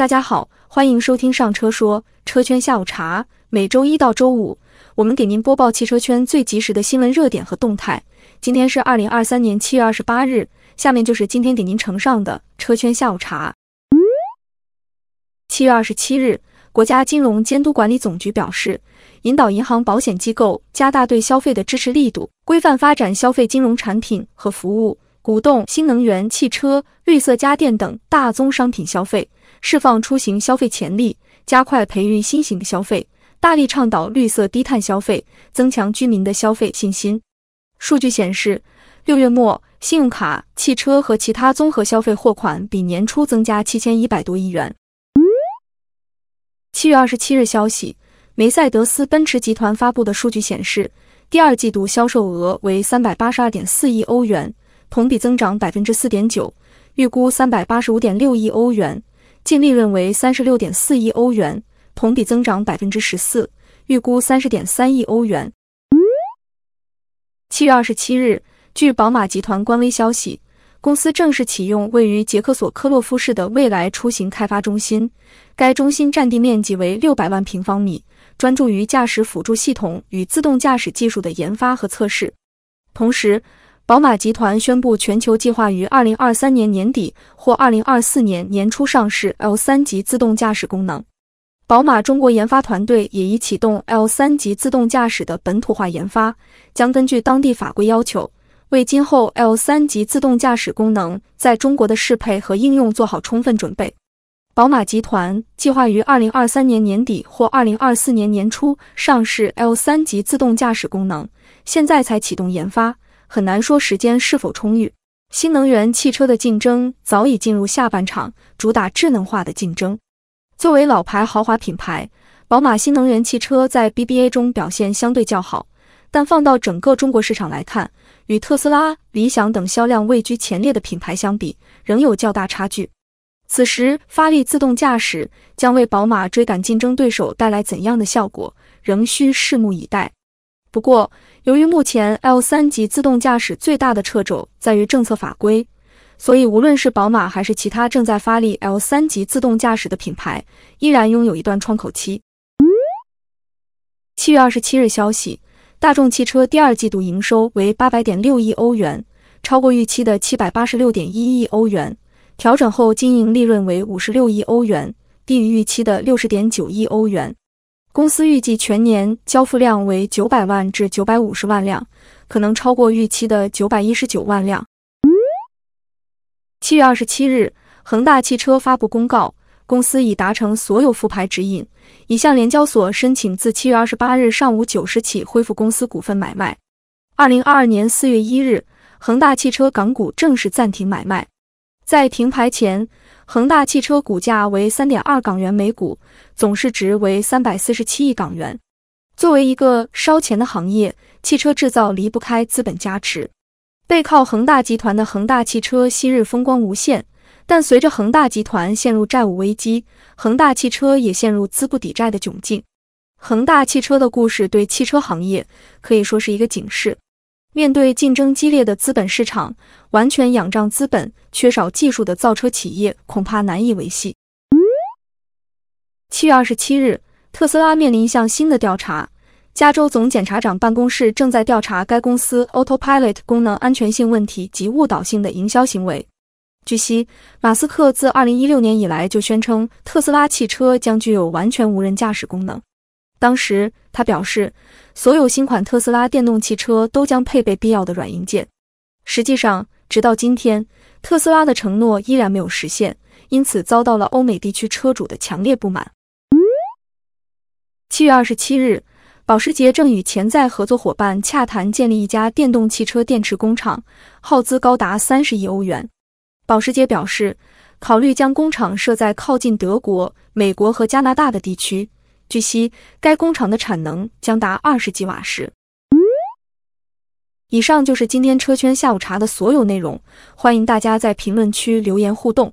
大家好，欢迎收听上车说车圈下午茶。每周一到周五，我们给您播报汽车圈最及时的新闻热点和动态。今天是二零二三年七月二十八日，下面就是今天给您呈上的车圈下午茶。七月二十七日，国家金融监督管理总局表示，引导银行、保险机构加大对消费的支持力度，规范发展消费金融产品和服务，鼓动新能源汽车、绿色家电等大宗商品消费。释放出行消费潜力，加快培育新型消费，大力倡导绿色低碳消费，增强居民的消费信心。数据显示，六月末，信用卡、汽车和其他综合消费货款比年初增加七千一百多亿元。七月二十七日消息，梅赛德斯奔驰集团发布的数据显示，第二季度销售额为三百八十二点四亿欧元，同比增长百分之四点九，预估三百八十五点六亿欧元。净利润为三十六点四亿欧元，同比增长百分之十四，预估三十点三亿欧元。七月二十七日，据宝马集团官微消息，公司正式启用位于捷克索科洛夫市的未来出行开发中心。该中心占地面积为六百万平方米，专注于驾驶辅助系统与自动驾驶技术的研发和测试。同时，宝马集团宣布，全球计划于二零二三年年底或二零二四年年初上市 L 三级自动驾驶功能。宝马中国研发团队也已启动 L 三级自动驾驶的本土化研发，将根据当地法规要求，为今后 L 三级自动驾驶功能在中国的适配和应用做好充分准备。宝马集团计划于二零二三年年底或二零二四年年初上市 L 三级自动驾驶功能，现在才启动研发。很难说时间是否充裕。新能源汽车的竞争早已进入下半场，主打智能化的竞争。作为老牌豪华品牌，宝马新能源汽车在 BBA 中表现相对较好，但放到整个中国市场来看，与特斯拉、理想等销量位居前列的品牌相比，仍有较大差距。此时，发力自动驾驶将为宝马追赶竞争对手带来怎样的效果，仍需拭目以待。不过，由于目前 L 三级自动驾驶最大的掣肘在于政策法规，所以无论是宝马还是其他正在发力 L 三级自动驾驶的品牌，依然拥有一段窗口期。七月二十七日消息，大众汽车第二季度营收为八百点六亿欧元，超过预期的七百八十六点一亿欧元，调整后经营利润为五十六亿欧元，低于预期的六十点九亿欧元。公司预计全年交付量为九百万至九百五十万辆，可能超过预期的九百一十九万辆。七月二十七日，恒大汽车发布公告，公司已达成所有复牌指引，已向联交所申请自七月二十八日上午九时起恢复公司股份买卖。二零二二年四月一日，恒大汽车港股正式暂停买卖。在停牌前，恒大汽车股价为三点二港元每股，总市值为三百四十七亿港元。作为一个烧钱的行业，汽车制造离不开资本加持。背靠恒大集团的恒大汽车昔日风光无限，但随着恒大集团陷入债务危机，恒大汽车也陷入资不抵债的窘境。恒大汽车的故事对汽车行业可以说是一个警示。面对竞争激烈的资本市场，完全仰仗资本、缺少技术的造车企业恐怕难以维系。七月二十七日，特斯拉面临一项新的调查，加州总检察长办公室正在调查该公司 Autopilot 功能安全性问题及误导性的营销行为。据悉，马斯克自二零一六年以来就宣称特斯拉汽车将具有完全无人驾驶功能。当时他表示，所有新款特斯拉电动汽车都将配备必要的软硬件。实际上，直到今天，特斯拉的承诺依然没有实现，因此遭到了欧美地区车主的强烈不满。七月二十七日，保时捷正与潜在合作伙伴洽谈建立一家电动汽车电池工厂，耗资高达三十亿欧元。保时捷表示，考虑将工厂设在靠近德国、美国和加拿大的地区。据悉，该工厂的产能将达二十吉瓦时。以上就是今天车圈下午茶的所有内容，欢迎大家在评论区留言互动。